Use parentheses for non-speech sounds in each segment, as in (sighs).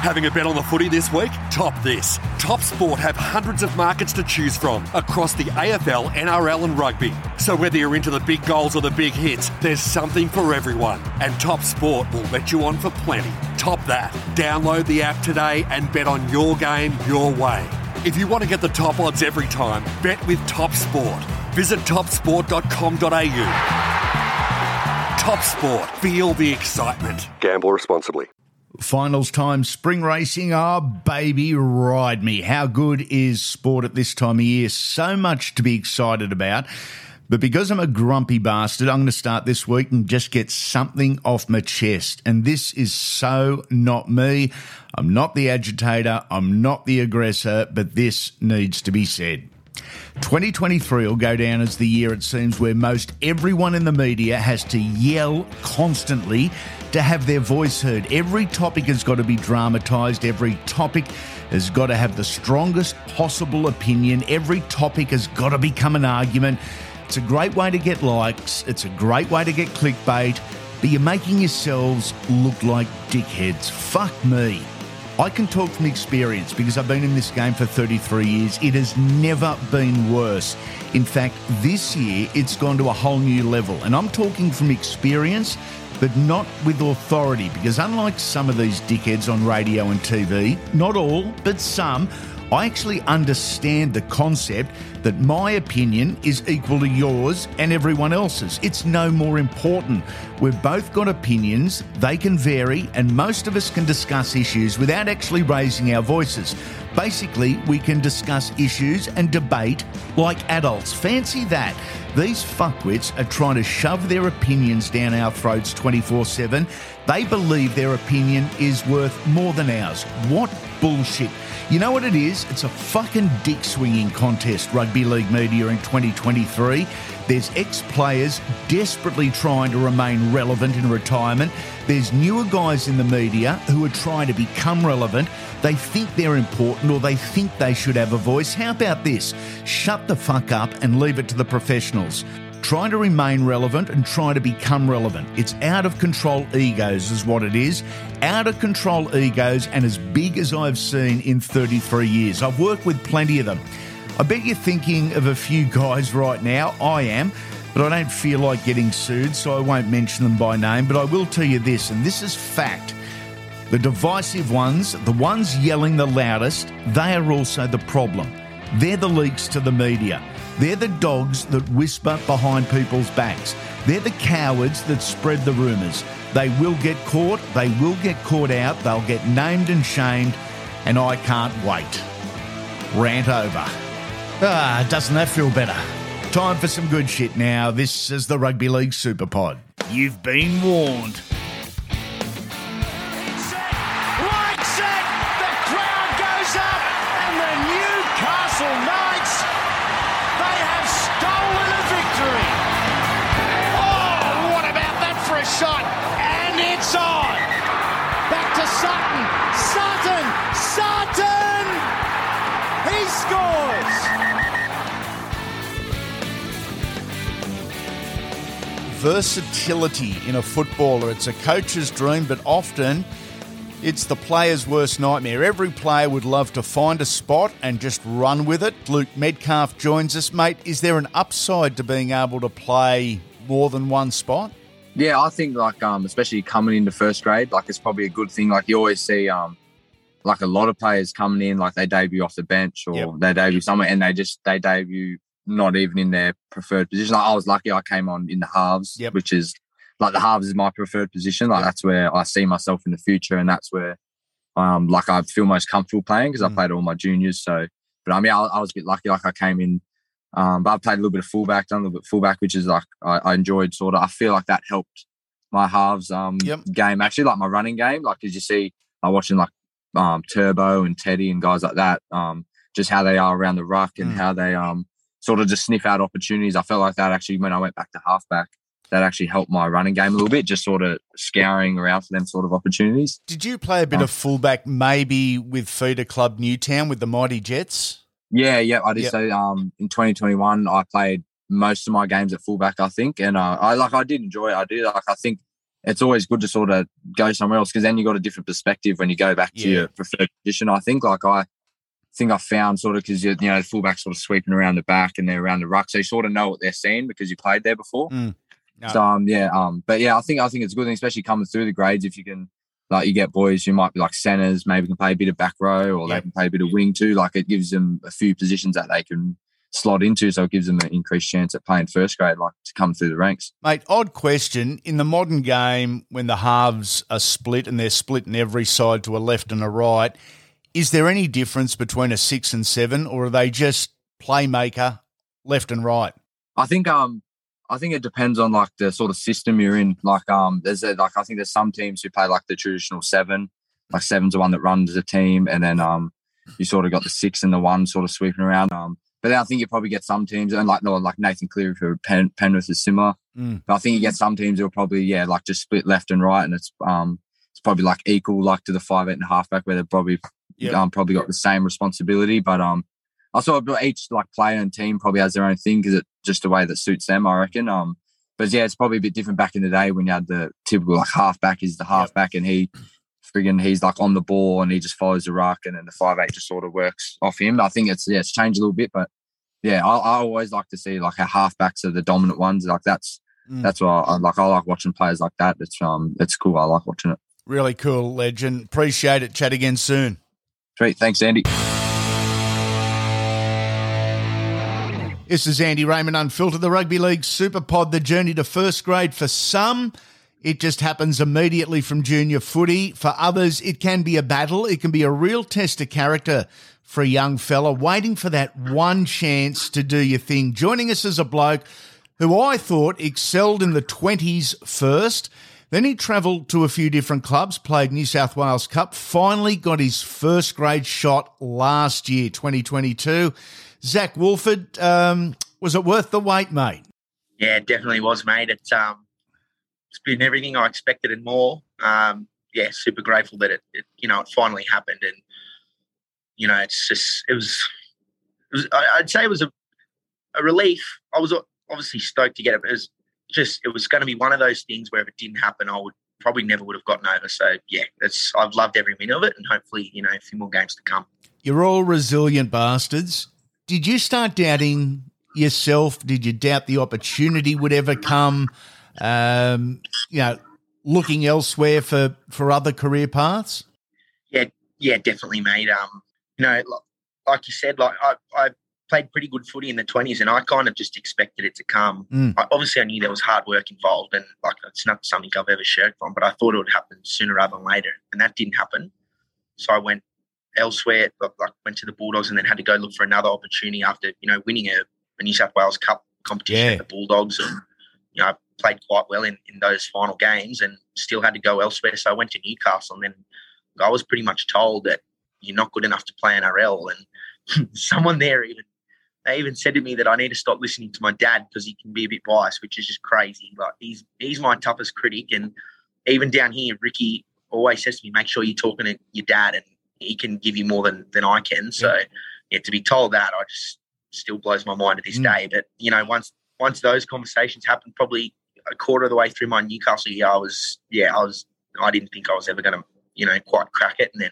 Having a bet on the footy this week? Top this. Top Sport have hundreds of markets to choose from across the AFL, NRL, and rugby. So whether you're into the big goals or the big hits, there's something for everyone. And Top Sport will let you on for plenty. Top that. Download the app today and bet on your game your way. If you want to get the top odds every time, bet with Top Sport. Visit topsport.com.au. Top Sport. Feel the excitement. Gamble responsibly. Finals time, spring racing. Oh, baby, ride me. How good is sport at this time of year? So much to be excited about. But because I'm a grumpy bastard, I'm going to start this week and just get something off my chest. And this is so not me. I'm not the agitator. I'm not the aggressor, but this needs to be said. 2023 will go down as the year it seems where most everyone in the media has to yell constantly to have their voice heard. Every topic has got to be dramatised, every topic has got to have the strongest possible opinion, every topic has got to become an argument. It's a great way to get likes, it's a great way to get clickbait, but you're making yourselves look like dickheads. Fuck me. I can talk from experience because I've been in this game for 33 years. It has never been worse. In fact, this year it's gone to a whole new level. And I'm talking from experience, but not with authority because unlike some of these dickheads on radio and TV, not all, but some, I actually understand the concept that my opinion is equal to yours and everyone else's. It's no more important. We've both got opinions, they can vary, and most of us can discuss issues without actually raising our voices. Basically, we can discuss issues and debate like adults. Fancy that. These fuckwits are trying to shove their opinions down our throats 24 7. They believe their opinion is worth more than ours. What bullshit. You know what it is? It's a fucking dick swinging contest, rugby league media in 2023. There's ex players desperately trying to remain relevant in retirement. There's newer guys in the media who are trying to become relevant. They think they're important or they think they should have a voice. How about this? Shut the fuck up and leave it to the professionals. Trying to remain relevant and trying to become relevant. It's out of control egos, is what it is. Out of control egos, and as big as I've seen in 33 years. I've worked with plenty of them. I bet you're thinking of a few guys right now. I am, but I don't feel like getting sued, so I won't mention them by name. But I will tell you this, and this is fact. The divisive ones, the ones yelling the loudest, they are also the problem. They're the leaks to the media. They're the dogs that whisper behind people's backs. They're the cowards that spread the rumours. They will get caught, they will get caught out, they'll get named and shamed, and I can't wait. Rant over. Ah, doesn't that feel better? Time for some good shit now. This is the Rugby League Super Pod. You've been warned. Versatility in a footballer. It's a coach's dream, but often it's the player's worst nightmare. Every player would love to find a spot and just run with it. Luke Metcalf joins us, mate. Is there an upside to being able to play more than one spot? Yeah, I think like um, especially coming into first grade, like it's probably a good thing. Like you always see um, like a lot of players coming in, like they debut off the bench or Yep. they debut somewhere, and they just they debut not even in their preferred position. Like I was lucky, I came on in the halves, Yep. which is like the halves is my preferred position. Like Yep. that's where I see myself in the future, and that's where um like I feel most comfortable playing because Mm. I played all my juniors. So, but I mean, I, I was a bit lucky. Like I came in. Um, but I played a little bit of fullback, done a little bit of fullback, which is like I, I enjoyed. Sort of, I feel like that helped my halves um Yep. game actually, like my running game. Like as you see, I'm watching like um Turbo and Teddy and guys like that. Um, just how they are around the ruck and Mm. how they um sort of just sniff out opportunities. I felt like that actually when I went back to halfback. that actually helped my running game a little bit, just sort of scouring around for them sort of opportunities. Did you play a bit Oh. of fullback maybe with feeder club Newtown with the Mighty Jets? Yeah, yeah, I did. Yep. So um, in 2021, I played most of my games at fullback, I think, and uh, I like I did enjoy it. I do like I think it's always good to sort of go somewhere else because then you got a different perspective when you go back to Yeah. your preferred position. I think like I think I found sort of because you you know the fullback sort of sweeping around the back and they're around the ruck, so you sort of know what they're seeing because you played there before. Mm. No. So um, yeah, um, but yeah, I think I think it's a good thing, especially coming through the grades if you can. Like you get boys who might be like centers, maybe can play a bit of back row, or Yeah. they can play a bit of wing too. Like it gives them a few positions that they can slot into, so it gives them an increased chance at playing first grade, like to come through the ranks. Mate, odd question. In the modern game, when the halves are split and they're split in every side to a left and a right, is there any difference between a six and seven, or are they just playmaker left and right? I think um I think it depends on like the sort of system you're in. Like um there's a, like I think there's some teams who play like the traditional seven, like seven's the one that runs the team, and then um you sort of got the six and the one sort of sweeping around. Um, but then I think you probably get some teams and like no like Nathan Cleary for Pen, Penrith is similar. Mm. But I think you get some teams who'll probably yeah like just split left and right, and it's um it's probably like equal like to the five eight and a half back where they're probably Yep. um probably got the same responsibility, but um. I sort of each like player and team probably has their own thing because it's just the way that suits them, I reckon. Um, but yeah, it's probably a bit different back in the day when you had the typical like halfback is the halfback and he friggin' he's like on the ball and he just follows the ruck and then the five eight just sort of works off him. I think it's yeah, it's changed a little bit, but yeah, I, I always like to see like how halfbacks are the dominant ones. Like that's Mm. that's why I like. I like watching players like that. It's um, it's cool. I like watching it. Really cool, legend. Appreciate it. Chat again soon. Sweet, thanks, Andy. This is Andy Raymond Unfiltered, the Rugby League Super Pod, the journey to first grade. For some, it just happens immediately from junior footy. For others, it can be a battle. It can be a real test of character for a young fella waiting for that one chance to do your thing. Joining us is a bloke who I thought excelled in the 20s first. Then he travelled to a few different clubs, played New South Wales Cup, finally got his first grade shot last year, 2022. Zac Woolford, um, was it worth the wait, mate? Yeah, it definitely was, mate. It's um, it's been everything I expected and more. Um, yeah, super grateful that it, it, you know, it finally happened, and you know, it's just it was, it was I'd say it was a, a relief. I was obviously stoked to get it, it was just it was going to be one of those things where if it didn't happen, I would probably never would have gotten over. So yeah, it's I've loved every minute of it, and hopefully, you know, a few more games to come. You're all resilient bastards. Did you start doubting yourself? Did you doubt the opportunity would ever come? Um, you know, looking elsewhere for, for other career paths? Yeah, yeah, definitely, mate. Um, you know, like you said, like I, I played pretty good footy in the twenties, and I kind of just expected it to come. Mm. I, obviously, I knew there was hard work involved, and like it's not something I've ever shirked from. But I thought it would happen sooner rather than later, and that didn't happen. So I went elsewhere, like, like went to the Bulldogs, and then had to go look for another opportunity after you know winning a, a New South Wales Cup competition Yeah. at the Bulldogs, and you know I played quite well in, in those final games, and still had to go elsewhere. So I went to Newcastle, and then I was pretty much told that you're not good enough to play NRL. And (laughs) someone there even they even said to me that I need to stop listening to my dad because he can be a bit biased, which is just crazy. Like he's he's my toughest critic, and even down here, Ricky always says to me, "Make sure you're talking to your dad, and he can give you more than than I can." So yeah, to be told that, I just still blows my mind to this Mm. day. But you know, once once those conversations happened, probably a quarter of the way through my Newcastle year, I was yeah, I was I didn't think I was ever going to you know quite crack it, and then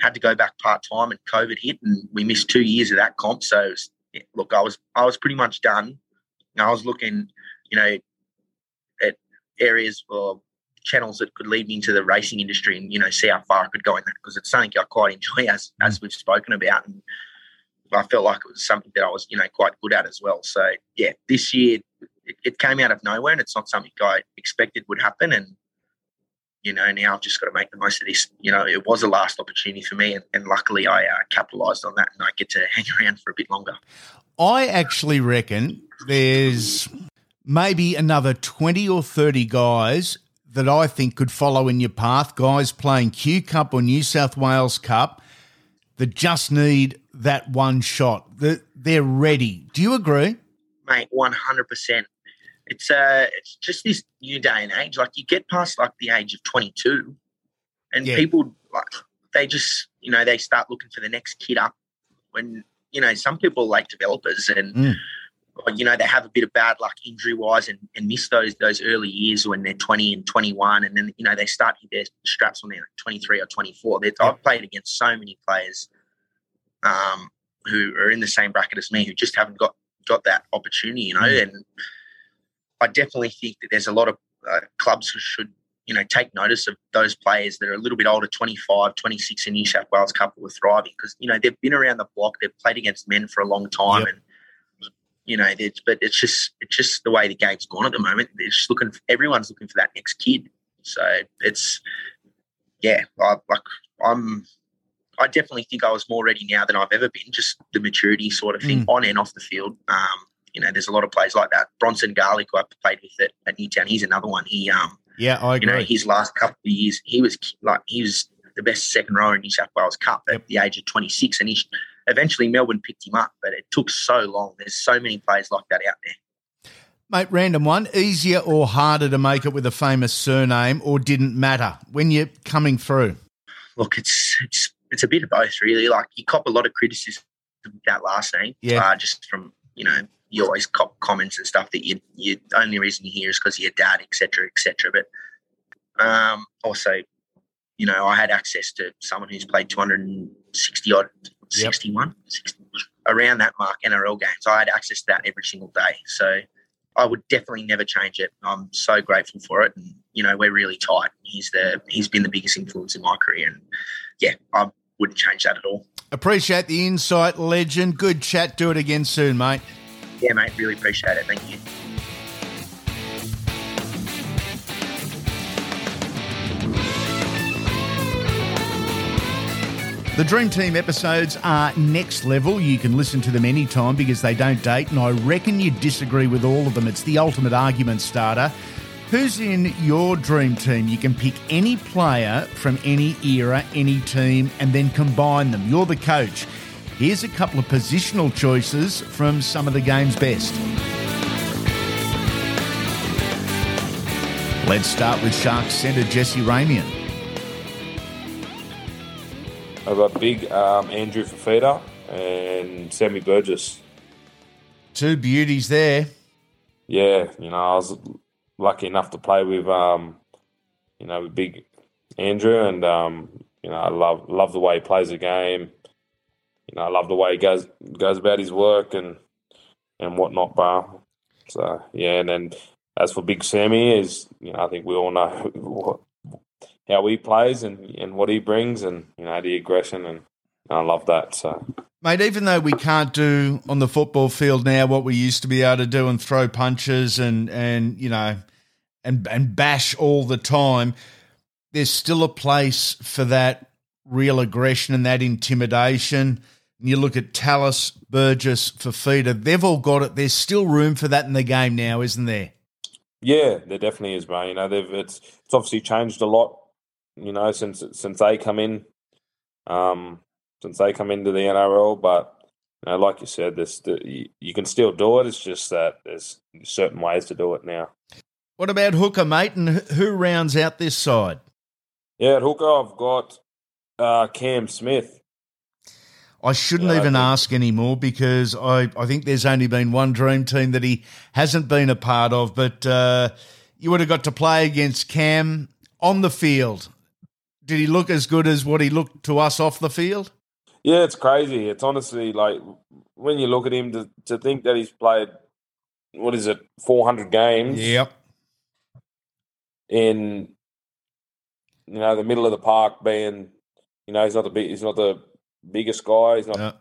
had to go back part time, and COVID hit, and we missed two years of that comp. So it was- look, I was I was pretty much done. And I was looking, you know, at areas or channels that could lead me into the racing industry, and you know, see how far I could go in that because it's something I quite enjoy, as as mm. we've spoken about, and I felt like it was something that I was, you know, quite good at as well. So yeah, this year it, it came out of nowhere, and it's not something I expected would happen, and you know, now I've just got to make the most of this. You know, it was a last opportunity for me, and, and luckily I uh, capitalised on that, and I get to (laughs) hang around for a bit longer. I actually reckon there's maybe another 20 or 30 guys that I think could follow in your path, guys playing Q Cup or New South Wales Cup that just need that one shot. That they're ready. Do you agree? mate, one hundred percent. It's uh it's just this new day and age. Like you get past like the age of twenty two, and Yeah. people like they just you know they start looking for the next kid up. When you know some people are like developers and. Mm. or, You know they have a bit of bad luck injury wise and, and miss those those early years when they're twenty and twenty one and then you know they start hit their straps when they're twenty three or twenty four. I've played against so many players um, who are in the same bracket as me who just haven't got got that opportunity, you know. Mm. And I definitely think that there's a lot of uh, clubs who should, you know, take notice of those players that are a little bit older, 25, 26 in New South Wales Cup who are thriving because you know they've been around the block, they've played against men for a long time, Yep. and you know, it's, but it's just it's just the way the game's gone at the moment. They're just looking, everyone's looking for that next kid. So it's yeah, I, like I'm I definitely think I was more ready now than I've ever been. Just the maturity sort of thing on and off the field. Um, you know, there's a lot of players like that. Bronson Garlick, who I played with at, at Newtown, he's another one. He, um, Yeah, I you know, his last couple of years, he was like he was the best second rower in New South Wales Cup at Yep. the age of 26, and he eventually Melbourne picked him up, but it took so long. There's so many players like that out there. Mate, random one. Easier or harder to make it with a famous surname or didn't matter when you're coming through? look, it's it's it's a bit of both, really. Like you cop a lot of criticism with that last name, Yeah. uh, just from you know you always cop comments and stuff that you you the only reason you hear is because of your dad, etc., etc. But um, also, you know, I had access to someone who's played 260 odd, 61, 60, around that mark NRL games. I had access to that every single day, so. I would definitely never change it. I'm so grateful for it, and you know we're really tight. He's the he's been the biggest influence in my career, and yeah, I wouldn't change that at all. Appreciate the insight, legend. Good chat. Do it again soon, mate. Yeah, mate, really appreciate it. Thank you. The Dream Team episodes are next level. You can listen to them anytime because they don't date, and I reckon you disagree with all of them. It's the ultimate argument starter. Who's in your dream team? You can pick any player from any era, any team, and then combine them. You're the coach. Here's a couple of positional choices from some of the game's best. Let's start with Sharks centre Jesse Ramien. I've got big um, Andrew Fifita and Sammy Burgess. Two beauties there. Yeah, you know, I was lucky enough to play with, um, you know, with big Andrew, and um, you know, I love love the way he plays the game. You know, I love the way he goes goes about his work and and whatnot, bro. So yeah, and then as for Big Sammy, is you know, I think we all know (laughs) what, how he plays and and what he brings, and you know, the aggression, and I love that. So. Mate, even though we can't do on the football field now what we used to be able to do and throw punches and, and you know, and, and bash all the time, there's still a place for that real aggression and that intimidation. And you look at Tallis, Burgess, Fifita, they've all got it. There's still room for that in the game now, isn't there? Yeah, there definitely is, man. You know, they've it's it's obviously changed a lot. You know, since since they come in, um, since they come into the NRL. But you know, like you said, this the, you, you can still do it. It's just that there's certain ways to do it now. What about Hooker, mate? And who- who rounds out this side? Yeah, at hooker, I've got uh, Cam Smith. I shouldn't Yeah, even think- ask anymore because I, I think there's only been one dream team that he hasn't been a part of. But uh, you would have got to play against Cam on the field. Did he look as good as what he looked to us off the field? Yeah, it's crazy. It's honestly like when you look at him to to think that he's played what is it, four hundred games. Yep. in you know the middle of the park being you know he's not the he's not the biggest guy he's not Uh,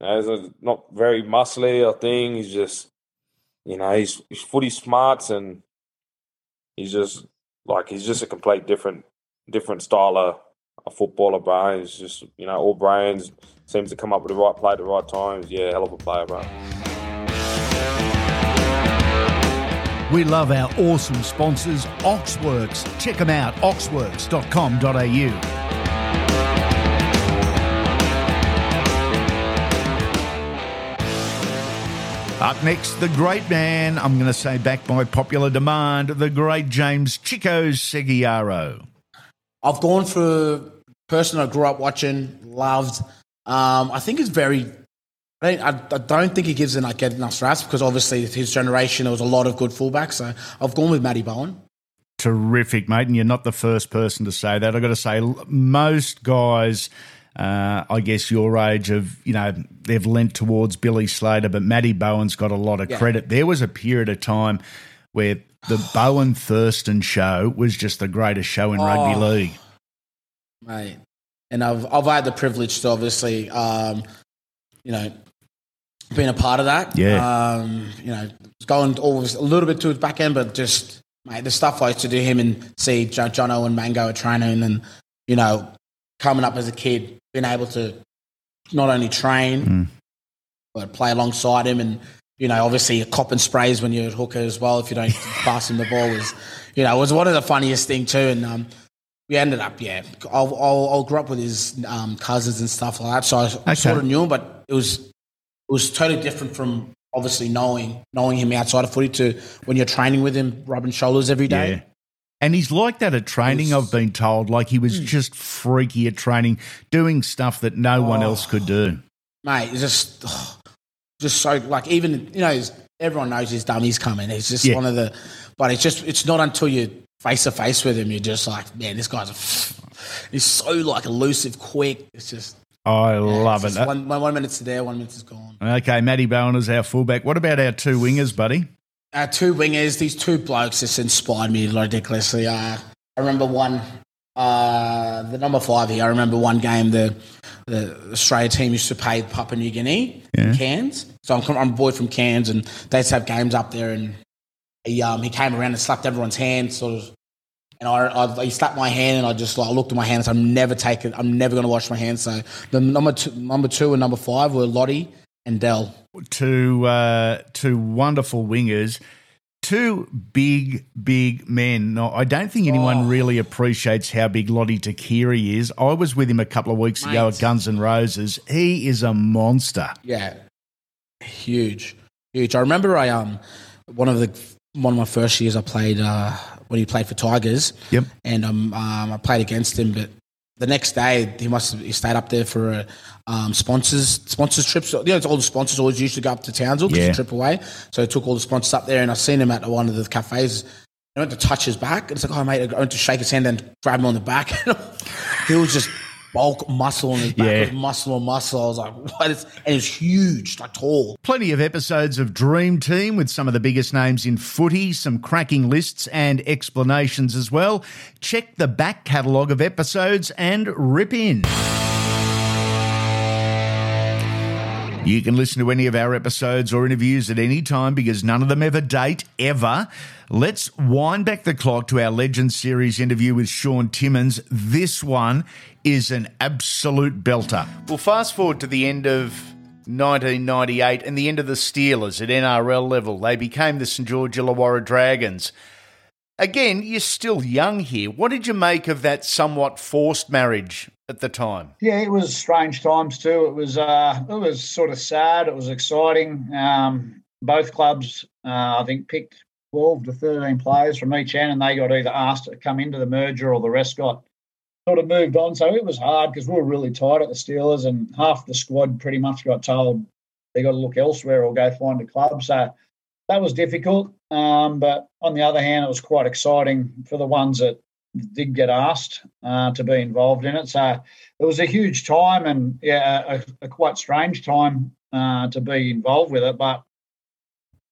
you know, he's not very muscly or thing he's just you know he's he's footy smarts and he's just like he's just a complete different different style of a footballer bro. He's just you know all brains seems to come up with the right play at the right times. Yeah hell of a player bro. We love our awesome sponsors, Oxworks. Check them out, oxworks.com.au. Up next, the great man, I'm going to say back by popular demand, the great James Chico Segeyaro. I've gone for a person I grew up watching, loved. Um, I think it's very. I don't, I don't think he gives enough get enough straps because obviously his generation there was a lot of good fullbacks. So I've gone with Matty Bowen. Terrific, mate, and you're not the first person to say that. I've got to say, most guys uh, I guess your age of, you know, they've lent towards Billy Slater, but Matty Bowen's got a lot of Yeah. credit. There was a period of time where the (sighs) Bowen Thurston show was just the greatest show in rugby Oh. league. mate. And I've I've had the privilege to obviously, um, you know, being a part of that. Yeah. Um, you know, going always a little bit to his back end, but just mate, the stuff I used to do him and see Jo- Jono and Mango at training, and you know, coming up as a kid, being able to not only train Mm. but play alongside him, and you know, obviously a cop and sprays when you're at hooker as well. If you don't (laughs) pass him the ball, was you know, was one of the funniest thing too, and. Um, we ended up, yeah. I'll, I'll, I'll grew up with his um, cousins and stuff like that, so I Okay. sort of knew him. But it was it was totally different from obviously knowing knowing him outside of footy to when you're training with him, rubbing shoulders every day. Yeah. And he's like that at training, was- I've been told. Like he Hmm. was just freaky at training, doing stuff that no one Oh. else could do. mate. It's just, just so like even you know everyone knows his dummies coming. He's just Yeah. one of the, but it's just it's not until you face to face with him you're just like, man, this guy's a, he's so like elusive, quick. It's just I yeah, love it. One, one, one minute's there, one minute's gone. Okay, Matty Bowen is our fullback. What about our two wingers, buddy? Uh, two wingers, these two blokes just inspired me ridiculously. Uh, I remember one, uh, the number five here. I remember one game the the Australia team used to play Papua New Guinea, Yeah. Cairns. So I'm, I'm a boy from Cairns, and they used to have games up there. And he um, he came around and slapped everyone's hand, sort of. And I, I he slapped my hand, and I just like looked at my hand and said, "I'm never taking. I'm never going to wash my hands." So the number two, number two and number five were Lote and Dell. Two uh, two wonderful wingers, two big big men. No, I don't think anyone Oh. really appreciates how big Lote Tuqiri is. I was with him a couple of weeks ago at Guns N' Roses. He is a monster. Yeah, huge, huge. I remember I um one of the one of my first years I played uh, when he played for Tigers. Yep. and um, um I played against him, but the next day he must have he stayed up there for a um, sponsors sponsors trips. You know, it's all the sponsors always used to go up to Townsville because Yeah. a trip away. So I took all the sponsors up there, and I seen him at one of the cafes. I went to touch his back, and it's like, oh mate, I went to shake his hand and grab him on the back. (laughs) he was just bulk muscle on his back, Yeah. Muscle on muscle. I was like, what is? And was huge, like tall. Plenty of episodes of Dream Team with some of the biggest names in footy, some cracking lists and explanations as well. Check the back catalogue of episodes and rip in. You can listen to any of our episodes or interviews at any time because none of them ever date, ever. Let's wind back the clock to our Legends Series interview with Shaun Timmins. This one is an absolute belter. Well, fast forward to the end of 1998 and the end of the Steelers at NRL level. They became the St George Illawarra Dragons. Again, you're still young here. What did you make of that somewhat forced marriage at the time? Yeah, it was strange times too. It was uh, it was sort of sad. It was exciting. Um, both clubs, uh, I think, picked twelve to thirteen players from each end, and they got either asked to come into the merger or the rest got sort of moved on. So it was hard because we were really tight at the Steelers, and half the squad pretty much got told they got to look elsewhere or go find a club. So that was difficult. Um, but on the other hand, it was quite exciting for the ones that did get asked uh, to be involved in it. So it was a huge time and yeah, a, a quite strange time uh, to be involved with it. But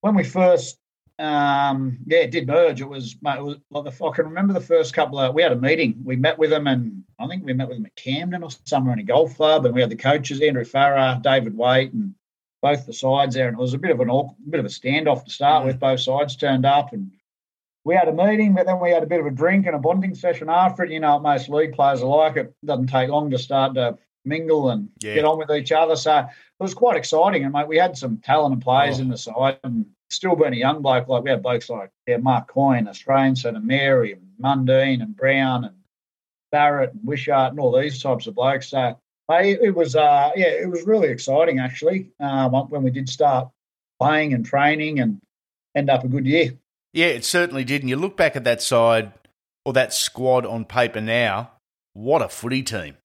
when we first, um, yeah, it did merge. It was, mate, it was like the, I can remember the first couple of. We had a meeting. We met with them, and I think we met with them at Camden or somewhere in a golf club. And we had the coaches, Andrew Farrar, David Waite, and both the sides there. And it was a bit of an awkward, bit of a standoff to start with. Both sides turned up, and we had a meeting, but then we had a bit of a drink and a bonding session after it. You know, most league players are like. It doesn't take long to start to mingle and Yeah. get on with each other. So it was quite exciting. And mate, we had some talented players Oh. in the side, and still being a young bloke, like we had blokes like yeah, Mark Coyne, Australian centre, Mary, and Mundine, and Brown, and Barrett, and Wishart, and all these types of blokes. So mate, it was uh, yeah, it was really exciting actually uh, when we did start playing and training and end up a good year. Yeah, it certainly did. And you look back at that side or that squad on paper now, what a footy team.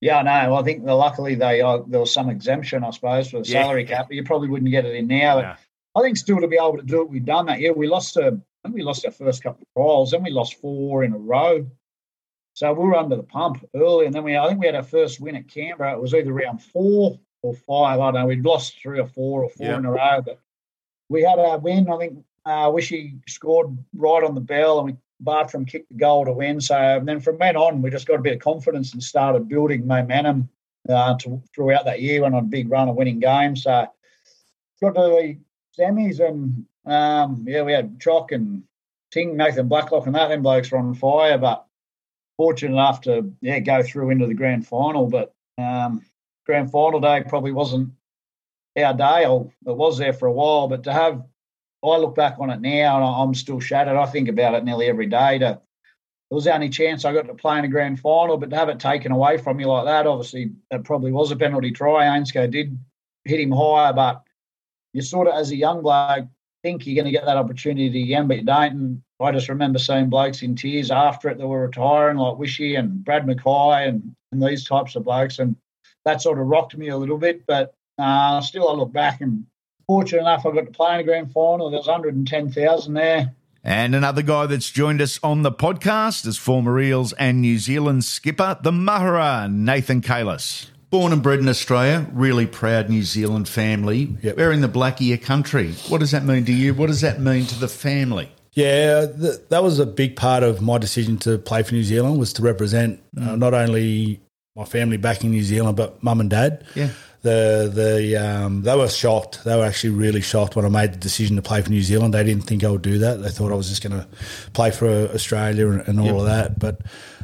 Yeah, I know. I think luckily they uh, there was some exemption, I suppose, for the Yeah. salary cap. But you probably wouldn't get it in now. But No. I think still to be able to do it, we've done that. Yeah, we lost. A, I think we lost our first couple of trials, then we lost four in a row. So we were under the pump early, and then we I think we had our first win at Canberra. It was either round four or five. I don't know. We'd lost three or four or four Yeah. in a row, but we had our win. I think uh, Wishy scored right on the bell, and we Bartrim kicked the goal to win. So and then from then on, we just got a bit of confidence and started building momentum uh, to, throughout that year. Went on a big run of winning games. So got to semis, and um, yeah, we had Chock and Ting, Nathan Blacklock, and that. Them blokes were on fire, but fortunate enough to yeah go through into the grand final. But um, grand final day probably wasn't our day. Or it was there for a while, but to have I look back on it now and I'm still shattered. I think about it nearly every day. To it was the only chance I got to play in a grand final, but to have it taken away from you like that, obviously, it probably was a penalty try. Ainscough did hit him higher, but you sort of, as a young bloke, think you're going to get that opportunity again, but you don't. And I just remember seeing blokes in tears after it that were retiring, like Wishy and Brad Mackay and, and these types of blokes. And that sort of rocked me a little bit. But uh, still, I look back and fortunate enough, I got to play in a grand final. There was 110,000 there. And another guy that's joined us on the podcast is former Eels and New Zealand skipper, the Mahara, Nathan Cayless. Born and bred in Australia, really proud New Zealand family. Yep. We're in the black ear country. What does that mean to you? What does that mean to the family? Yeah, th- that was a big part of my decision to play for New Zealand was to represent uh, not only my family back in New Zealand, but mum and dad. Yeah. The the um, they were shocked. They were actually really shocked when I made the decision to play for New Zealand. They didn't think I would do that. They thought I was just going to play for Australia and, and all of that. But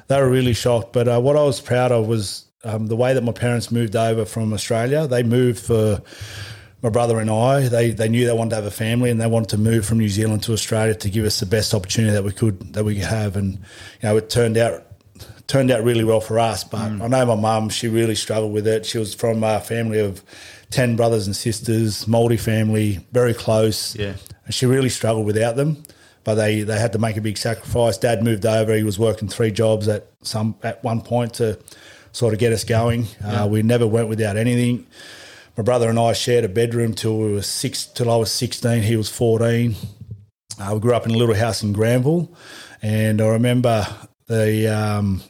they were really shocked. But uh, what I was proud of was um, the way that my parents moved over from Australia. They moved for my brother and I, they, they knew they wanted to have a family and they wanted to move from New Zealand to Australia to give us the best opportunity that we could that we could have. And you know, it turned out turned out really well for us. But I know my mum; she really struggled with it. She was from a family of ten brothers and sisters, multi family, very close. Yeah. and she really struggled without them. But they, they had to make a big sacrifice. Dad moved over; he was working three jobs at some at one point to sort of get us going. Uh, we never went without anything my brother and I shared a bedroom till we were six till I was sixteen. He was fourteen. Uh, we grew up in a little house in Granville, and I remember the um,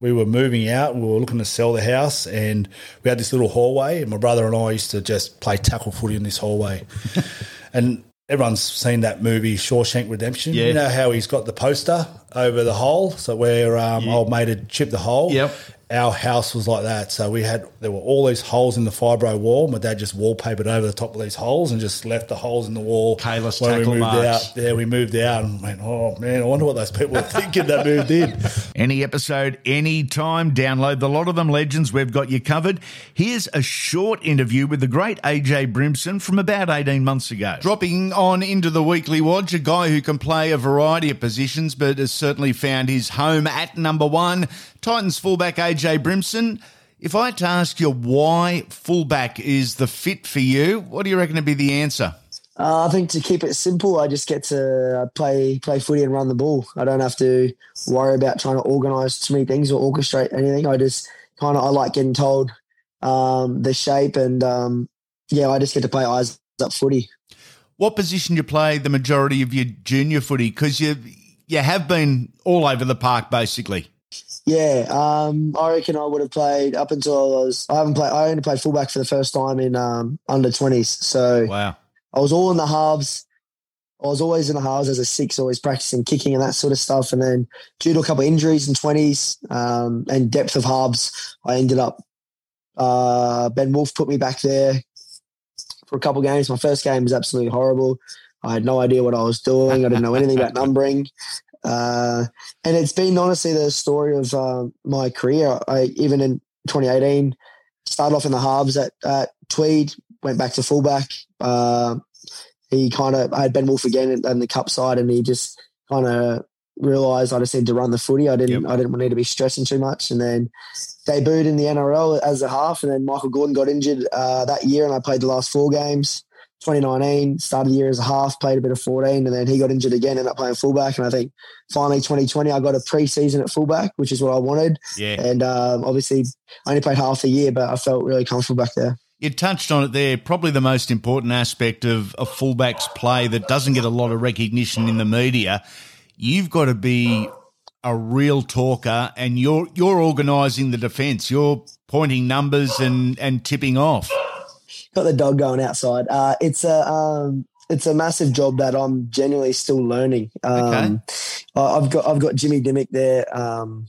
we were moving out. We were looking to sell the house, and we had this little hallway. And my brother and I used to just play tackle footy in this hallway. (laughs) and everyone's seen that movie Shawshank Redemption. Yeah. You know how he's got the poster over the hole, so where um, old mate had chipped the hole. Yep. Our house was like that. So we had there were all these holes in the fibro wall. My dad just wallpapered over the top of these holes and just left the holes in the wall. Cayless when we moved marks. out. Yeah, we moved out and went, oh man, I wonder what those people were thinking that moved in. (laughs) Any episode, anytime, download the lot of them legends. We've got you covered. Here's a short interview with the great AJ Brimson from about 18 months ago. Dropping on into the weekly watch, a guy who can play a variety of positions, but has certainly found his home at number one. Titans fullback AJ Brimson. If I had to ask you why fullback is the fit for you, what do you reckon would be the answer? Uh, I think to keep it simple, I just get to play play footy and run the ball. I don't have to worry about trying to organise too many things or orchestrate anything. I just kind of I like getting told um, the shape and um, yeah, I just get to play eyes up footy. What position do you play the majority of your junior footy? Because you you have been all over the park basically. Yeah, um, I reckon I would have played up until I was. I haven't played. I only played fullback for the first time in um, under twenties. So Wow. I was all in the halves. I was always in the halves as a six, always practicing kicking and that sort of stuff. And then due to a couple of injuries in twenties um, and depth of halves, I ended up. Uh, ben Wolf put me back there for a couple of games. My first game was absolutely horrible. I had no idea what I was doing. I didn't know anything about (laughs) numbering. Uh, and it's been honestly the story of uh, my career. I even in 2018 started off in the halves at, at Tweed, went back to fullback. Uh, he kind of I had Ben Wolf again in, in the cup side, and he just kind of realised I just need to run the footy. I didn't Yep. I didn't need to be stressing too much, and then debuted in the NRL as a half, and then Michael Gordon got injured uh, that year, and I played the last four games. 2019, started the year as a half, played a bit of 14, and then he got injured again, ended up playing fullback. And I think finally 2020, I got a preseason at fullback, which is what I wanted. Yeah. And um, obviously, I only played half the year, but I felt really comfortable back there. You touched on it there. Probably the most important aspect of a fullback's play that doesn't get a lot of recognition in the media. You've got to be a real talker, and you're you're organising the defence. You're pointing numbers and and tipping off. Got the dog going outside. Uh, it's a um, it's a massive job that I'm genuinely still learning. Um, I- I've got I've got Jimmy Dymock there, um,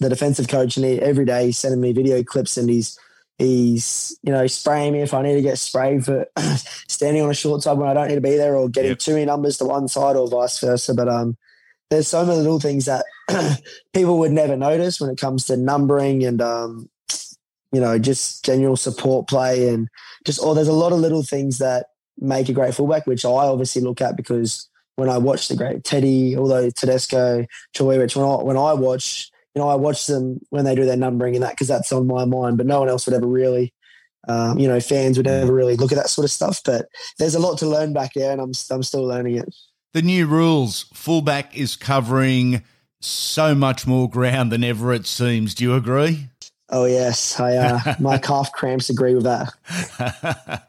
the defensive coach, and he, every day he's sending me video clips, and he's he's you know spraying me if I need to get sprayed for (coughs) standing on a short side when I don't need to be there, or getting Yep. too many numbers to one side, or vice versa. But um, there's so many little things that (coughs) people would never notice when it comes to numbering and um, you know just general support play and just oh, there's a lot of little things that make a great fullback, which I obviously look at because when I watch the great Teddy, although Tedesco, Chawewich, when I when I watch, you know, I watch them when they do their numbering and that because that's on my mind, but no one else would ever really. Um, you know, fans would never really look at that sort of stuff, but there's a lot to learn back there, and I'm I'm still learning it. The new rules: fullback is covering so much more ground than ever it seems. Do you agree? Oh yes, I uh, my (laughs) calf cramps agree with that. (laughs)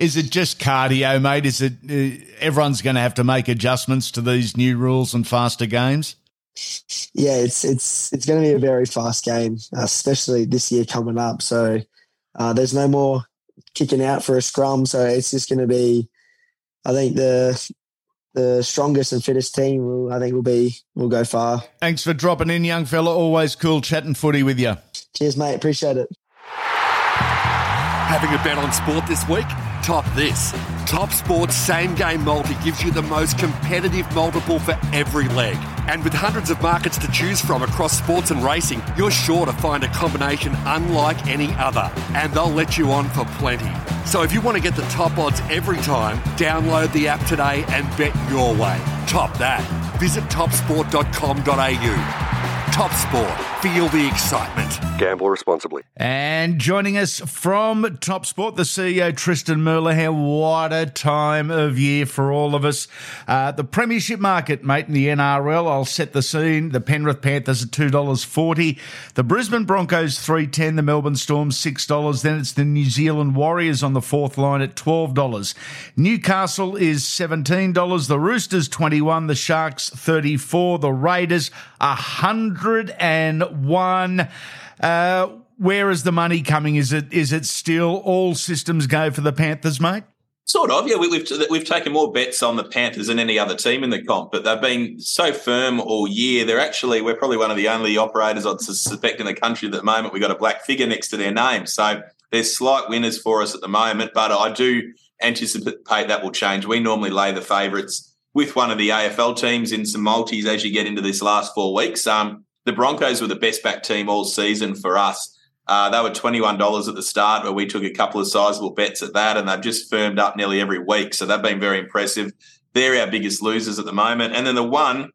Is it just cardio, mate? Is it uh, everyone's going to have to make adjustments to these new rules and faster games? yeah, it's it's it's going to be a very fast game, especially this year coming up. So uh, there's no more kicking out for a scrum, so it's just going to be. I think the the strongest and fittest team will I think will be will go far. Thanks for dropping in, young fella. Always cool chatting footy with you. Cheers, mate. Appreciate it. Having a bet on sport this week? Top this. Top Sports Same Game Multi gives you the most competitive multiple for every leg. And with hundreds of markets to choose from across sports and racing, you're sure to find a combination unlike any other. And they'll let you on for plenty. So if you want to get the top odds every time, download the app today and bet your way. Top that. Visit topsport.com.au. Top Sport. Feel the excitement. Gamble responsibly. And joining us from Top Sport, the CEO Tristan Merlehan. What a time of year for all of us. Uh, the Premiership market, mate, in the NRL. I'll set the scene. The Penrith Panthers at two dollars forty. The Brisbane Broncos three ten. The Melbourne Storm six dollars. Then it's the New Zealand Warriors on the fourth line at twelve dollars. Newcastle is seventeen dollars. The Roosters twenty one. The Sharks thirty four. The Raiders a hundred and one. Uh, where is the money coming? Is it is it still all systems go for the Panthers, mate? Sort of, yeah. We, we've we've taken more bets on the Panthers than any other team in the comp, but they've been so firm all year. They're actually we're probably one of the only operators I'd suspect in the country at the moment. We've got a black figure next to their name, so there's slight winners for us at the moment. But I do anticipate that will change. We normally lay the favourites with one of the AFL teams in some multis as you get into this last four weeks. Um, the Broncos were the best back team all season for us. Uh, they were $21 at the start, but we took a couple of sizable bets at that, and they've just firmed up nearly every week. So they've been very impressive. They're our biggest losers at the moment. And then the one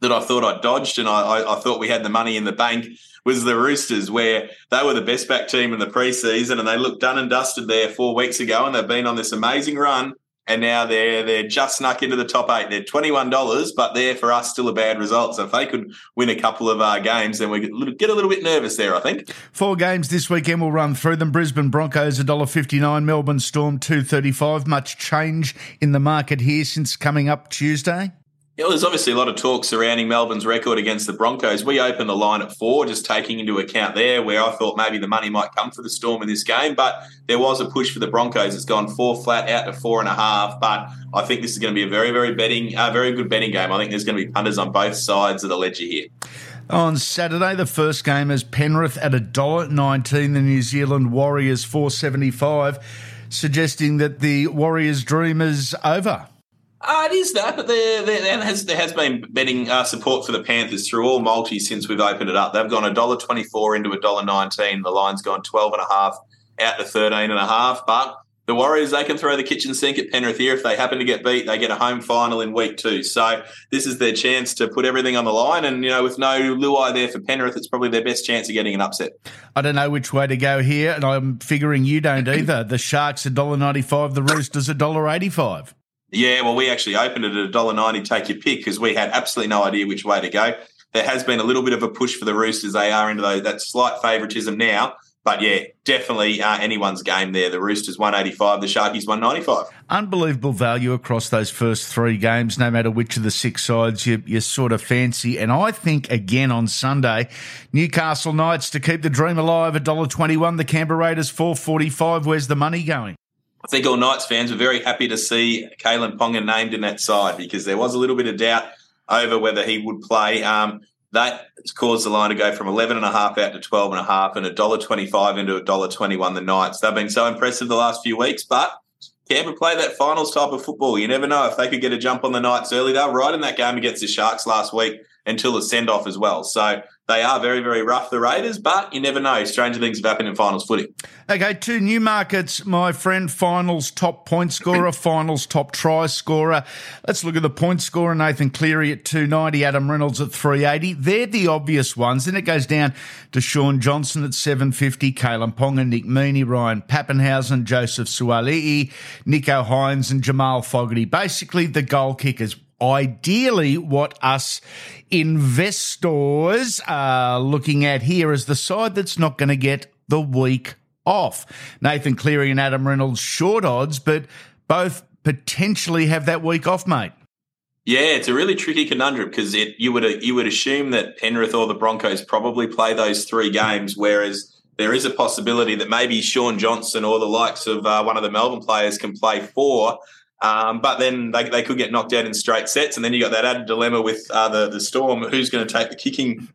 that I thought I dodged and I, I, I thought we had the money in the bank was the Roosters, where they were the best back team in the preseason and they looked done and dusted there four weeks ago, and they've been on this amazing run. And now they're they're just snuck into the top eight. They're twenty one dollars, but they're for us still a bad result. So if they could win a couple of uh, games, then we get a, little, bit nervous there. I think. Four games this weekend. We'll run through them. Brisbane Broncos $1.59, Melbourne Storm two thirty five. Much change in the market here since coming up Tuesday. Yeah, there's obviously a lot of talk surrounding Melbourne's record against the Broncos. We opened the line at four, just taking into account there where I thought maybe the money might come for the Storm in this game, but there was a push for the Broncos. It's gone four flat out to four and a half, but I think this is going to be a very, very betting, uh, very good betting game. I think there's going to be punters on both sides of the ledger here. On Saturday, the first game is Penrith at $1.19, the New Zealand Warriors 475, suggesting that the Warriors' dream is over. Uh, it is that, but there, there, has, there has been betting uh, support for the Panthers through all multis since we've opened it up. They've gone $1.24 into $1.19. The line's gone 12 and a half out to 13 and a half. But the Warriors, they can throw the kitchen sink at Penrith here. If they happen to get beat, they get a home final in week two. So this is their chance to put everything on the line. And, you know, with no Luai there for Penrith, it's probably their best chance of getting an upset. I don't know which way to go here, and I'm figuring you don't (clears throat) either. The Sharks $1.95, the Roosters $1.85. Yeah, well, we actually opened it at $1.90, take your pick, because we had absolutely no idea which way to go. There has been a little bit of a push for the Roosters. They are into those, that slight favouritism now. But yeah, definitely uh, anyone's game there. The Roosters 185, the Sharkies 195. Unbelievable value across those first three games, no matter which of the six sides you, you sort of fancy. And I think again on Sunday, Newcastle Knights to keep the dream alive, $1.21. The Canberra Raiders 445. Where's the money going? I think all Knights fans were very happy to see Kalyn Ponga named in that side because there was a little bit of doubt over whether he would play. Um, that caused the line to go from 11 and a half out to 12 and a half and $1.25 into $1.21 the Knights. They've been so impressive the last few weeks, but Canberra play that finals type of football. You never know if they could get a jump on the Knights early. They were right in that game against the Sharks last week until the send off as well. So they are very, very rough, the Raiders, but you never know. Stranger things have happened in finals footy. Okay, two new markets, my friend. Finals top point scorer, (clears throat) finals top try scorer. Let's look at the point scorer. Nathan Cleary at 290, Adam Reynolds at 380. They're the obvious ones. Then it goes down to Shaun Johnson at 750, Kalyn Ponga, Nick Meaney, Ryan Papenhuyzen, Joseph Suaalii, Nicho Hynes, and Jamal Fogarty. Basically, the goal kickers ideally what us investors are looking at here is the side that's not going to get the week off. Nathan Cleary and Adam Reynolds short odds, but both potentially have that week off, mate. Yeah, it's a really tricky conundrum because it you would you would assume that Penrith or the Broncos probably play those three games, whereas there is a possibility that maybe Shaun Johnson or the likes of uh, one of the Melbourne players can play four. Um, but then they, they could get knocked out in straight sets, and then you got that added dilemma with uh, the the Storm, who's going to take the kicking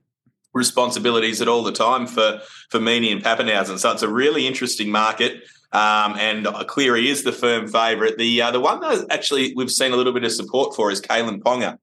responsibilities at all the time for for Meaney and Papenhuyzen. So it's a really interesting market. Um, and Cleary is the firm favourite. The uh, the one that actually we've seen a little bit of support for is Kalyn Ponga.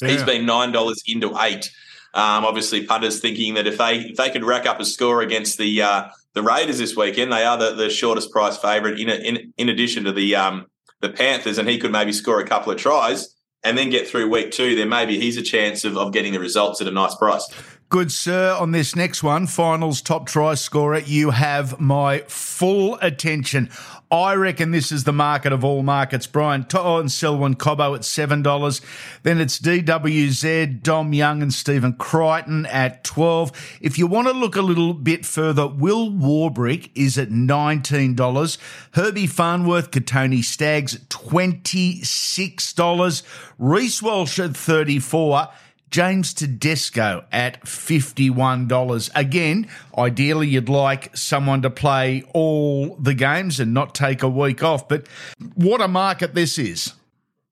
Yeah. He's been nine dollars into eight. Um, obviously, punters thinking that if they if they could rack up a score against the uh, the Raiders this weekend, they are the, the shortest price favourite. In, in in addition to the um, the Panthers and he could maybe score a couple of tries and then get through week two, then maybe he's a chance of, of getting the results at a nice price. Good, sir. On this next one, finals top try scorer, you have my full attention. I reckon this is the market of all markets. Brian To'o and Selwyn Cobbo at $7. Then it's DWZ, Dom Young and Stephen Crichton at 12 If you want to look a little bit further, Will Warbrick is at $19. Herbie Farnworth, Kotoni Staggs, $26. Reece Walsh at 34 James Tedesco at $51. Again, ideally, you'd like someone to play all the games and not take a week off. But what a market this is.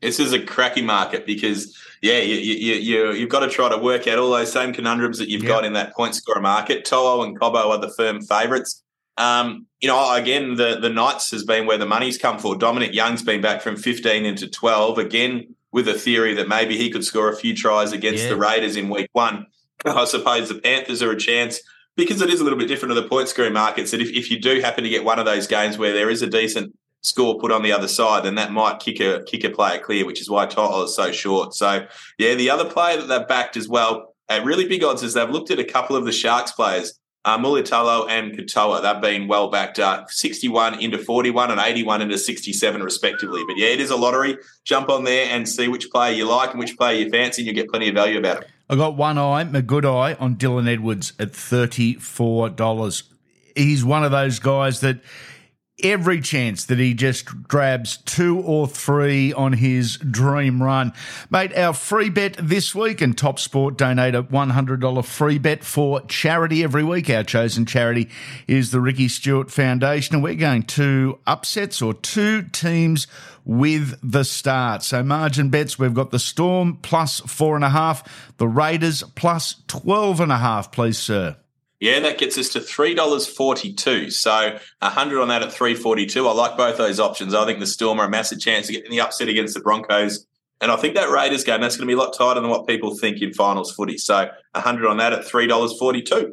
This is a cracky market because, yeah, you, you, you, you've got to try to work out all those same conundrums that you've yep. got in that point scorer market. To'o and Cobbo are the firm favourites. Um, you know, again, the, the Knights has been where the money's come for. Dominic Young's been back from 15 into 12. Again, with a theory that maybe he could score a few tries against yeah. the Raiders in week one. (laughs) I suppose the Panthers are a chance because it is a little bit different to the point scoring markets. That if, if you do happen to get one of those games where there is a decent score put on the other side, then that might kick a kick a player clear, which is why To'o is so short. So yeah, the other player that they've backed as well at really big odds is they've looked at a couple of the Sharks players uh, Mulitalo and Katoa, they've been well backed up, 61 into 41 and 81 into 67, respectively. But yeah, it is a lottery. Jump on there and see which player you like and which player you fancy, and you get plenty of value about it. I got one eye, my good eye, on Dylan Edwards at $34. He's one of those guys that every chance that he just grabs two or three on his dream run. Mate, our free bet this week and Top Sport donate a $100 free bet for charity every week. Our chosen charity is the Ricky Stuart Foundation and we're going to upsets or two teams with the start. So margin bets, we've got the Storm plus four and a half, the Raiders plus 12 and a half, please, sir. Yeah, that gets us to three dollars forty-two. So a hundred on that at three forty-two. I like both those options. I think the Storm are a massive chance of getting the upset against the Broncos, and I think that Raiders game that's going to be a lot tighter than what people think in finals footy. So a hundred on that at three dollars forty-two.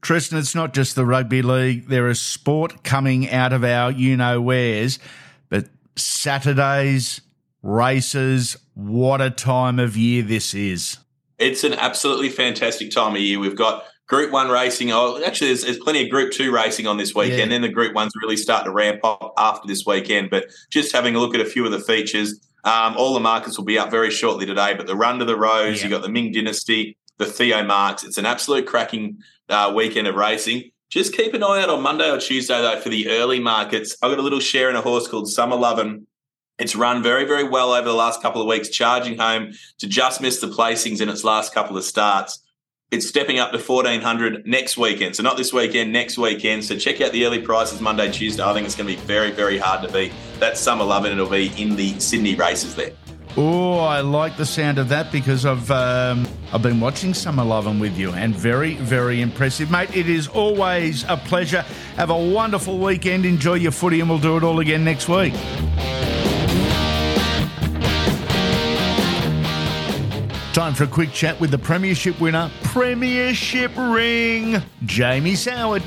Tristan, it's not just the rugby league. There is sport coming out of our you know wheres, but Saturdays, races, what a time of year this is. It's an absolutely fantastic time of year. We've got Group One racing. Oh, actually, there's, there's plenty of Group Two racing on this weekend. Yeah. Then the Group One's really starting to ramp up after this weekend. But just having a look at a few of the features, um, all the markets will be up very shortly today. But the Run to the Rose, yeah. you got the Ming Dynasty, the Theo Marks. It's an absolute cracking uh, weekend of racing. Just keep an eye out on Monday or Tuesday though for the early markets. I've got a little share in a horse called Summer Lovin'. It's run very, very well over the last couple of weeks, charging home to just miss the placings in its last couple of starts. It's stepping up to 1400 next weekend. So not this weekend, next weekend. So check out the early prices Monday, Tuesday. I think it's going to be very, very hard to beat. That's Summer Lovin'. It'll be in the Sydney races there. Oh, I like the sound of that because I've um, I've been watching Summer Lovin' with you and very, very impressive, mate. It is always a pleasure. Have a wonderful weekend. Enjoy your footy, and we'll do it all again next week. Time for a quick chat with the Premiership winner, Premiership Ring, Jamie Soward.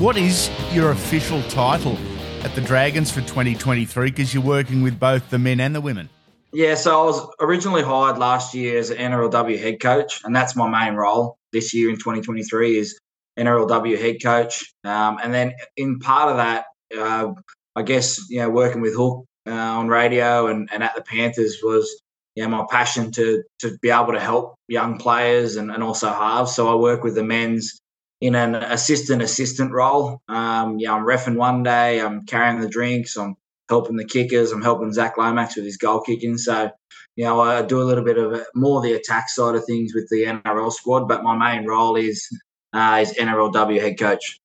What is your official title at the Dragons for 2023? Because you're working with both the men and the women. Yeah, so I was originally hired last year as an NRLW head coach, and that's my main role this year in 2023 is NRLW head coach. Um, and then in part of that, uh, I guess you know working with Hook uh, on radio and, and at the Panthers was yeah, my passion to to be able to help young players and, and also halves. So I work with the men's in an assistant assistant role. Um, yeah, I'm refing one day, I'm carrying the drinks, I'm helping the kickers, I'm helping Zach Lomax with his goal kicking. So, you know, I do a little bit of more the attack side of things with the NRL squad, but my main role is uh, is NRLW head coach.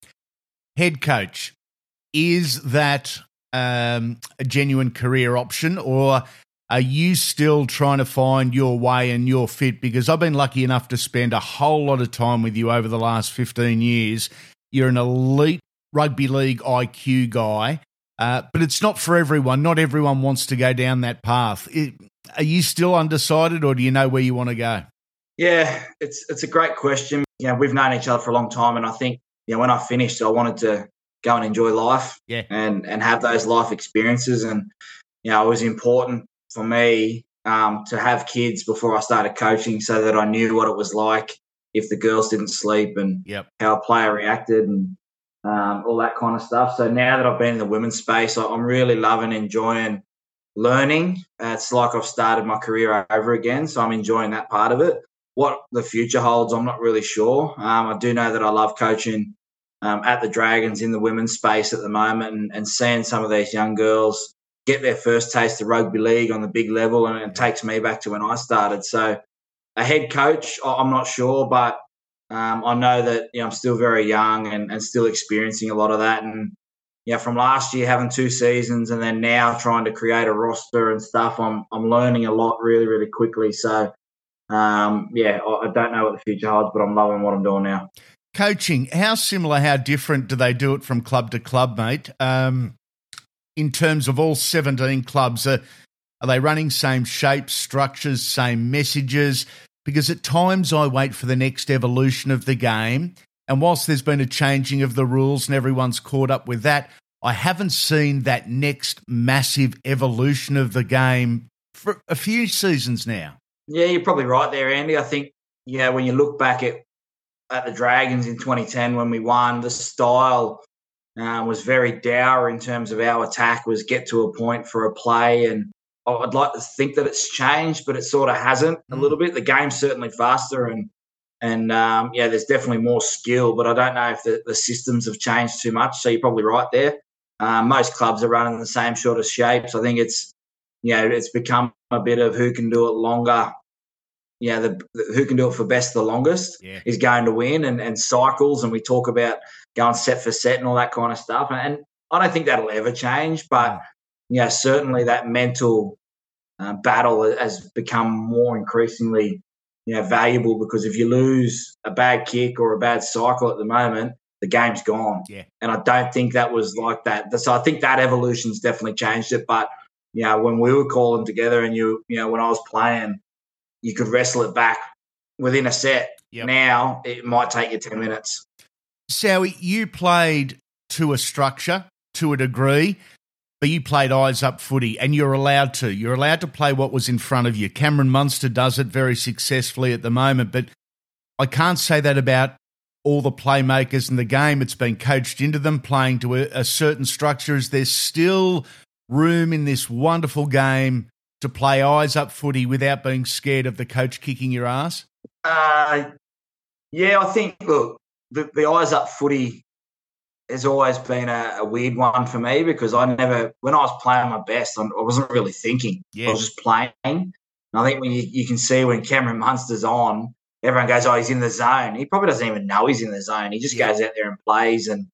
Head coach, is that um, a genuine career option, or are you still trying to find your way and your fit? Because I've been lucky enough to spend a whole lot of time with you over the last 15 years. You're an elite rugby league IQ guy, uh, but it's not for everyone. Not everyone wants to go down that path. It, are you still undecided, or do you know where you want to go? Yeah, it's it's a great question. You know, we've known each other for a long time, and I think you know when I finished, I wanted to go and enjoy life, yeah, and and have those life experiences, and you know, it was important for me um, to have kids before I started coaching so that I knew what it was like if the girls didn't sleep and yep. how a player reacted and um, all that kind of stuff. So now that I've been in the women's space, I'm really loving, enjoying learning. Uh, it's like I've started my career over again. So I'm enjoying that part of it. What the future holds, I'm not really sure. Um, I do know that I love coaching um, at the Dragons in the women's space at the moment and, and seeing some of these young girls get their first taste of rugby league on the big level, and it takes me back to when I started. So, a head coach, I'm not sure, but um, I know that you know, I'm still very young and, and still experiencing a lot of that. And you know, from last year having two seasons, and then now trying to create a roster and stuff, I'm I'm learning a lot really really quickly. So, um, yeah, I, I don't know what the future holds, but I'm loving what I'm doing now. Coaching, how similar, how different do they do it from club to club, mate? Um, in terms of all 17 clubs? Are, are they running same shapes, structures, same messages? Because at times I wait for the next evolution of the game. And whilst there's been a changing of the rules and everyone's caught up with that, I haven't seen that next massive evolution of the game for a few seasons now. Yeah, you're probably right there, Andy. I think, yeah, when you look back at at the Dragons in 2010 when we won, the style um, was very dour in terms of our attack, was get to a point for a play. And I'd like to think that it's changed, but it sort of hasn't a mm. little bit. The game's certainly faster and and um, yeah, there's definitely more skill, but I don't know if the, the systems have changed too much. So you're probably right there. Um, most clubs are running the same sort of shapes. I think it's you know it's become a bit of who can do it longer. Yeah, the, the who can do it for best the longest yeah. is going to win, and, and cycles. And we talk about going set for set and all that kind of stuff. And, I don't think that'll ever change, but yeah, certainly that mental uh, battle has become more increasingly you know valuable because if you lose a bad kick or a bad cycle at the moment, the game's gone. Yeah. And I don't think that was like that. So I think that evolution's definitely changed it. But you know, when we were calling together and you you know, when I was playing, you could wrestle it back within a set Yep. Now it might take you 10 minutes. Sowie, you played to a structure, to a degree, but you played eyes up footy and you're allowed to. You're allowed to play what was in front of you. Cameron Munster does it very successfully at the moment, but I can't say that about all the playmakers in the game. It's been coached into them playing to a, a certain structure. Is there still room in this wonderful game to play eyes up footy without being scared of the coach kicking your ass? Uh, yeah, I think, look, the, the eyes up footy has always been a, a, weird one for me because I never, when I was playing my best, I wasn't really thinking. Yeah. I was just playing. And I think when you, you can see when Cameron Munster's on, everyone goes, "Oh, he's in the zone." He probably doesn't even know he's in the zone. He just yeah. goes out there and plays, and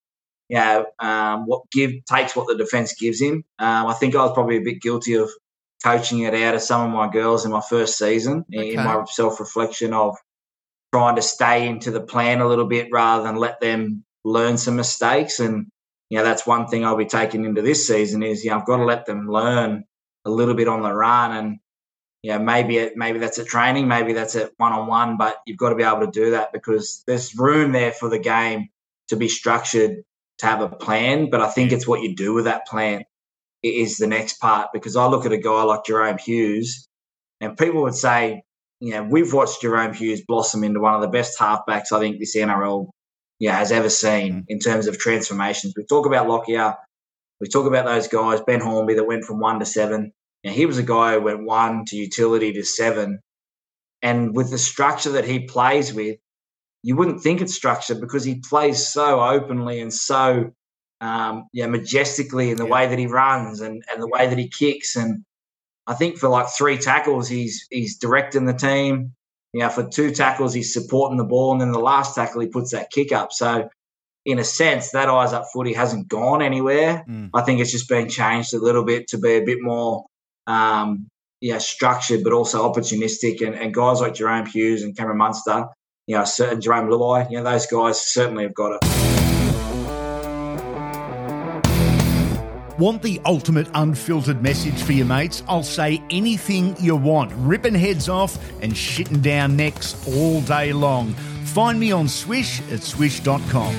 you know, um, what give takes what the defense gives him. Um, I think I was probably a bit guilty of coaching it out of some of my girls in my first season okay. in my self reflection of trying to stay into the plan a little bit rather than let them learn some mistakes. And you know, that's one thing I'll be taking into this season is you know I've got to let them learn a little bit on the run and yeah, maybe it, maybe that's a training, maybe that's a one on one, but you've got to be able to do that because there's room there for the game to be structured to have a plan. But I think it's what you do with that plan is the next part because I look at a guy like Jahrome Hughes, and people would say, you know, we've watched Jahrome Hughes blossom into one of the best halfbacks I think this NRL yeah, has ever seen mm. in terms of transformations. We talk about Lockyer, we talk about those guys, Ben Hornby that went from one to seven. Now, he was a guy who went one to utility to seven. And with the structure that he plays with, you wouldn't think it's structure because he plays so openly and so um, yeah, majestically in the yeah. way that he runs and, and the way that he kicks. And I think for like three tackles, he's he's directing the team. You know, for two tackles, he's supporting the ball, and then the last tackle, he puts that kick up. So, in a sense, that eyes up footy hasn't gone anywhere. Mm. I think it's just been changed a little bit to be a bit more um, yeah, structured, but also opportunistic. And, and guys like Jahrome Hughes and Cameron Munster, you know, certain Jarome Luai, you know, those guys certainly have got it. Want the ultimate unfiltered message for your mates? I'll say anything you want, ripping heads off and shitting down necks all day long. Find me on Swish at swish.com.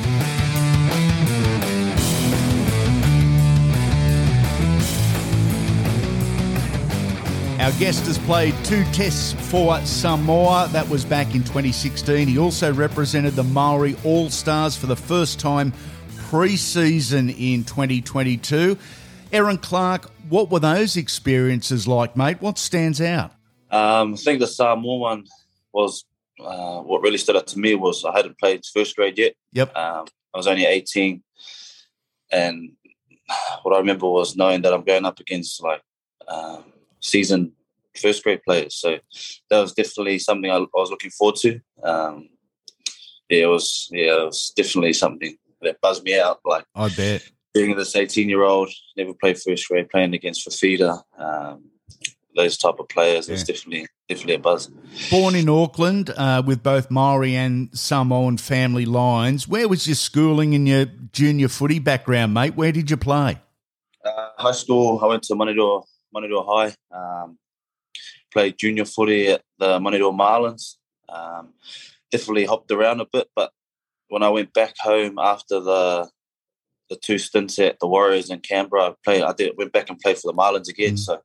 Our guest has played two tests for Samoa. That was back in 2016. He also represented the Maori All Stars for the first time pre season in 2022. Erin Clark, what were those experiences like, mate? What stands out? Um, I think the Samoa one was uh, what really stood out to me was I hadn't played first grade yet. Yep. Um, I was only 18. And what I remember was knowing that I'm going up against like um, seasoned first grade players. So that was definitely something I, I was looking forward to. Um, yeah, it was yeah, it was definitely something that buzzed me out. Like I bet being this eighteen year old, never played first grade, playing against Fifita, um, those type of players, yeah. it's definitely definitely a buzz. Born in Auckland uh, with both Maori and Samoan family lines, where was your schooling and your junior footy background, mate? Where did you play? Uh, high school, I went to Manurewa Manurewa High. Um, played junior footy at the Manurewa Marlins. Um, definitely hopped around a bit, but when I went back home after the the two stints at the Warriors in Canberra, I played. I did went back and played for the Marlins again. Mm. So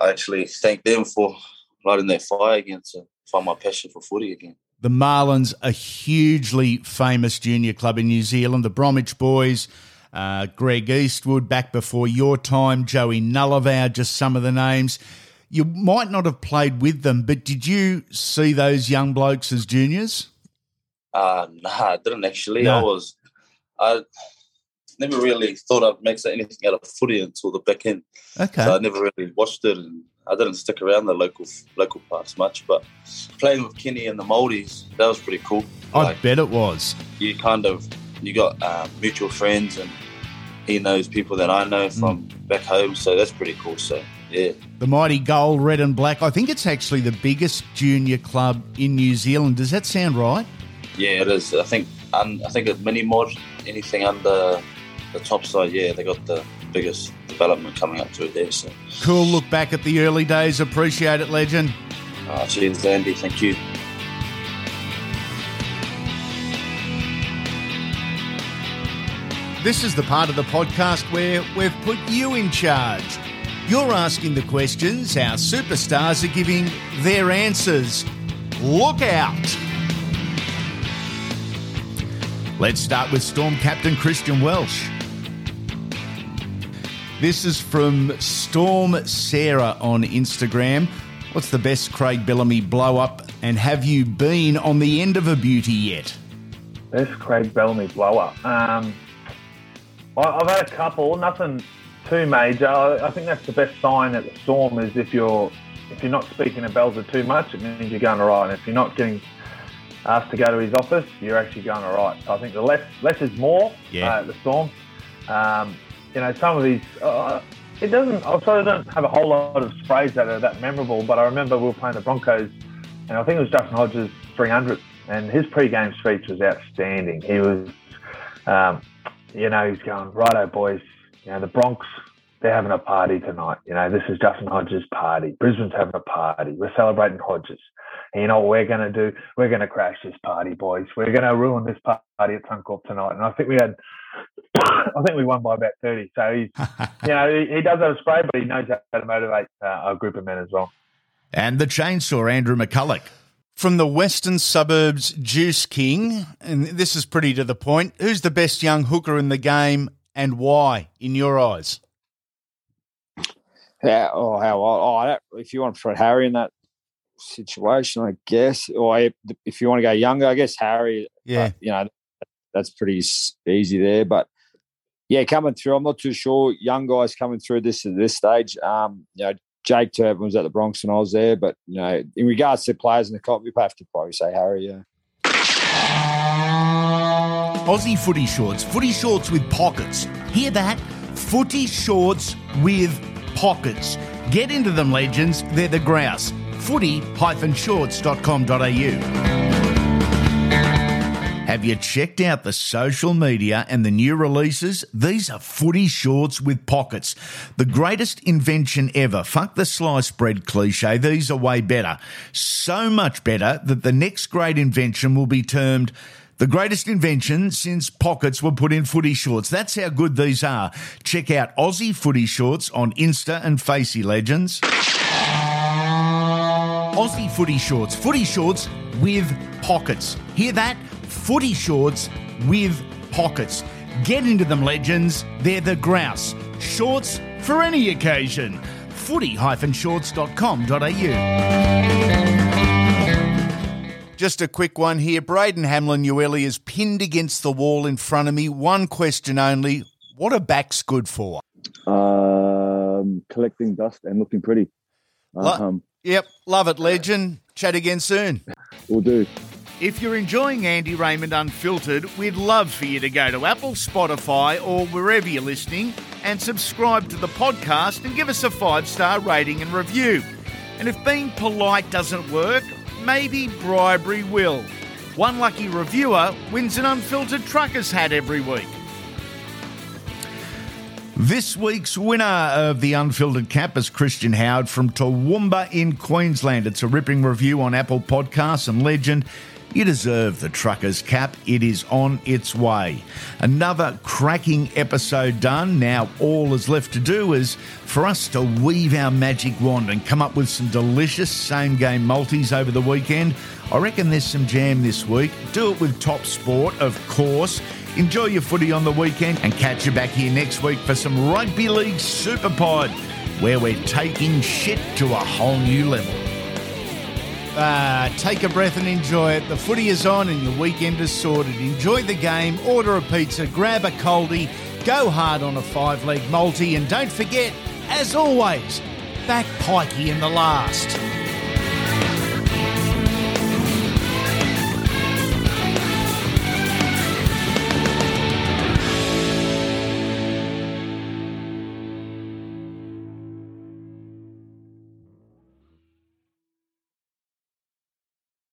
I actually thank them for lighting that fire again to find my passion for footy again. The Marlins, a hugely famous junior club in New Zealand. The Bromwich boys uh, Greg Eastwood back before your time, Joey Nullivow, just some of the names. You might not have played with them, but did you see those young blokes as juniors? Uh, (laughs) no, I didn't actually. No. I was, I never really thought I'd make anything out of footy until the back end. Okay. So I never really watched it, and I didn't stick around the local local parts much. But playing with Kenny and the Moldies, that was pretty cool. I like, bet it was. You kind of you got uh, mutual friends and he knows people that I know from mm. back home, so that's pretty cool. So yeah, the mighty gold, red and black. I think it's actually the biggest junior club in New Zealand. Does that sound right? Yeah, it is. I think um, I think at mini mod, anything under the top side, yeah, they got the biggest development coming up to it there. So. Cool look back at the early days. Appreciate it, legend. Uh, cheers, Andy. Thank you. This is the part of the podcast where we've put you in charge. You're asking the questions, our superstars are giving their answers. Look out! Let's start with Storm Captain Christian Welch. This is from Storm Sarah on Instagram. What's the best Craig Bellamy blow up? And have you been on the end of a beauty yet? Best Craig Bellamy blow up. Um, I, have had a couple, nothing too major. I, I, think that's the best sign at the storm is if you're if you're not speaking to Belzer too much, it means you're going all right. And if you're not getting asked to go to his office, you're actually going all right. So I think the less less is more yeah. uh, at the storm. Um, you know, some of these. Uh, it doesn't. I sort of don't have a whole lot of sprays that are that memorable, but I remember we were playing the Broncos, and I think it was Justin Hodges 300, and his pre-game speech was outstanding. He was, um, you know, he's going, righto, boys. You know, the Bronx, they're having a party tonight. You know, this is Justin Hodges' party. Brisbane's having a party. We're celebrating Hodges. And you know what we're going to do? We're going to crash this party, boys. We're going to ruin this party at Suncorp tonight. And I think we had, (coughs) I think we won by about 30. So he's, (laughs) you know, he, he, does have a spray, but he knows how to motivate uh, a group of men as well. And the chainsaw, Andrew McCullough. From the western suburbs, Juice King, and this is pretty to the point. Who's the best young hooker in the game and why, in your eyes? Yeah, oh, how oh, if you want to put Harry in that situation, I guess, or if you want to go younger, I guess Harry. Yeah, you know, that's pretty easy there. But yeah, coming through, I'm not too sure. Young guys coming through this at this stage. Um, you know, Jake Turpin was at the Bronx when I was there, but you know, in regards to players in the comp, we have to probably say Harry. Yeah. Aussie footy shorts, footy shorts with pockets. Hear that? Footy shorts with pockets. Get into them, legends. They're the grouse. footy-shorts.com.au. Have you checked out the social media and the new releases? These are footy shorts with pockets. The greatest invention ever. Fuck the sliced bread cliche. These are way better. So much better that the next great invention will be termed the greatest invention since pockets were put in footy shorts. That's how good these are. Check out Aussie footy shorts on Insta and Facey Legends. Aussie footy shorts. Footy shorts with pockets. Hear that? footy shorts with pockets. Get into them, legends. They're the grouse. Shorts for any occasion. footy-shorts.com.au. Just a quick one here. Braden Hamlin Uele is pinned against the wall in front of me. One question only. What are backs good for? Um, collecting dust and looking pretty. Um, yep, love it, legend. Chat again soon. We'll do. If you're enjoying Andy Raymond Unfiltered, we'd love for you to go to Apple, Spotify, or wherever you're listening and subscribe to the podcast and give us a five star rating and review. And if being polite doesn't work, maybe bribery will. One lucky reviewer wins an unfiltered trucker's hat every week. This week's winner of the Unfiltered Cap is Christian Howard from Toowoomba in Queensland. It's a ripping review on Apple Podcasts and Legend. You deserve the trucker's cap. It is on its way. Another cracking episode done. Now, all is left to do is for us to weave our magic wand and come up with some delicious same game multis over the weekend. I reckon there's some jam this week. Do it with Top Sport, of course. Enjoy your footy on the weekend and catch you back here next week for some Rugby League Super Pod, where we're taking shit to a whole new level. Uh, take a breath and enjoy it. The footy is on and your weekend is sorted. Enjoy the game, order a pizza, grab a coldie, go hard on a five leg multi, and don't forget, as always, back pikey in the last.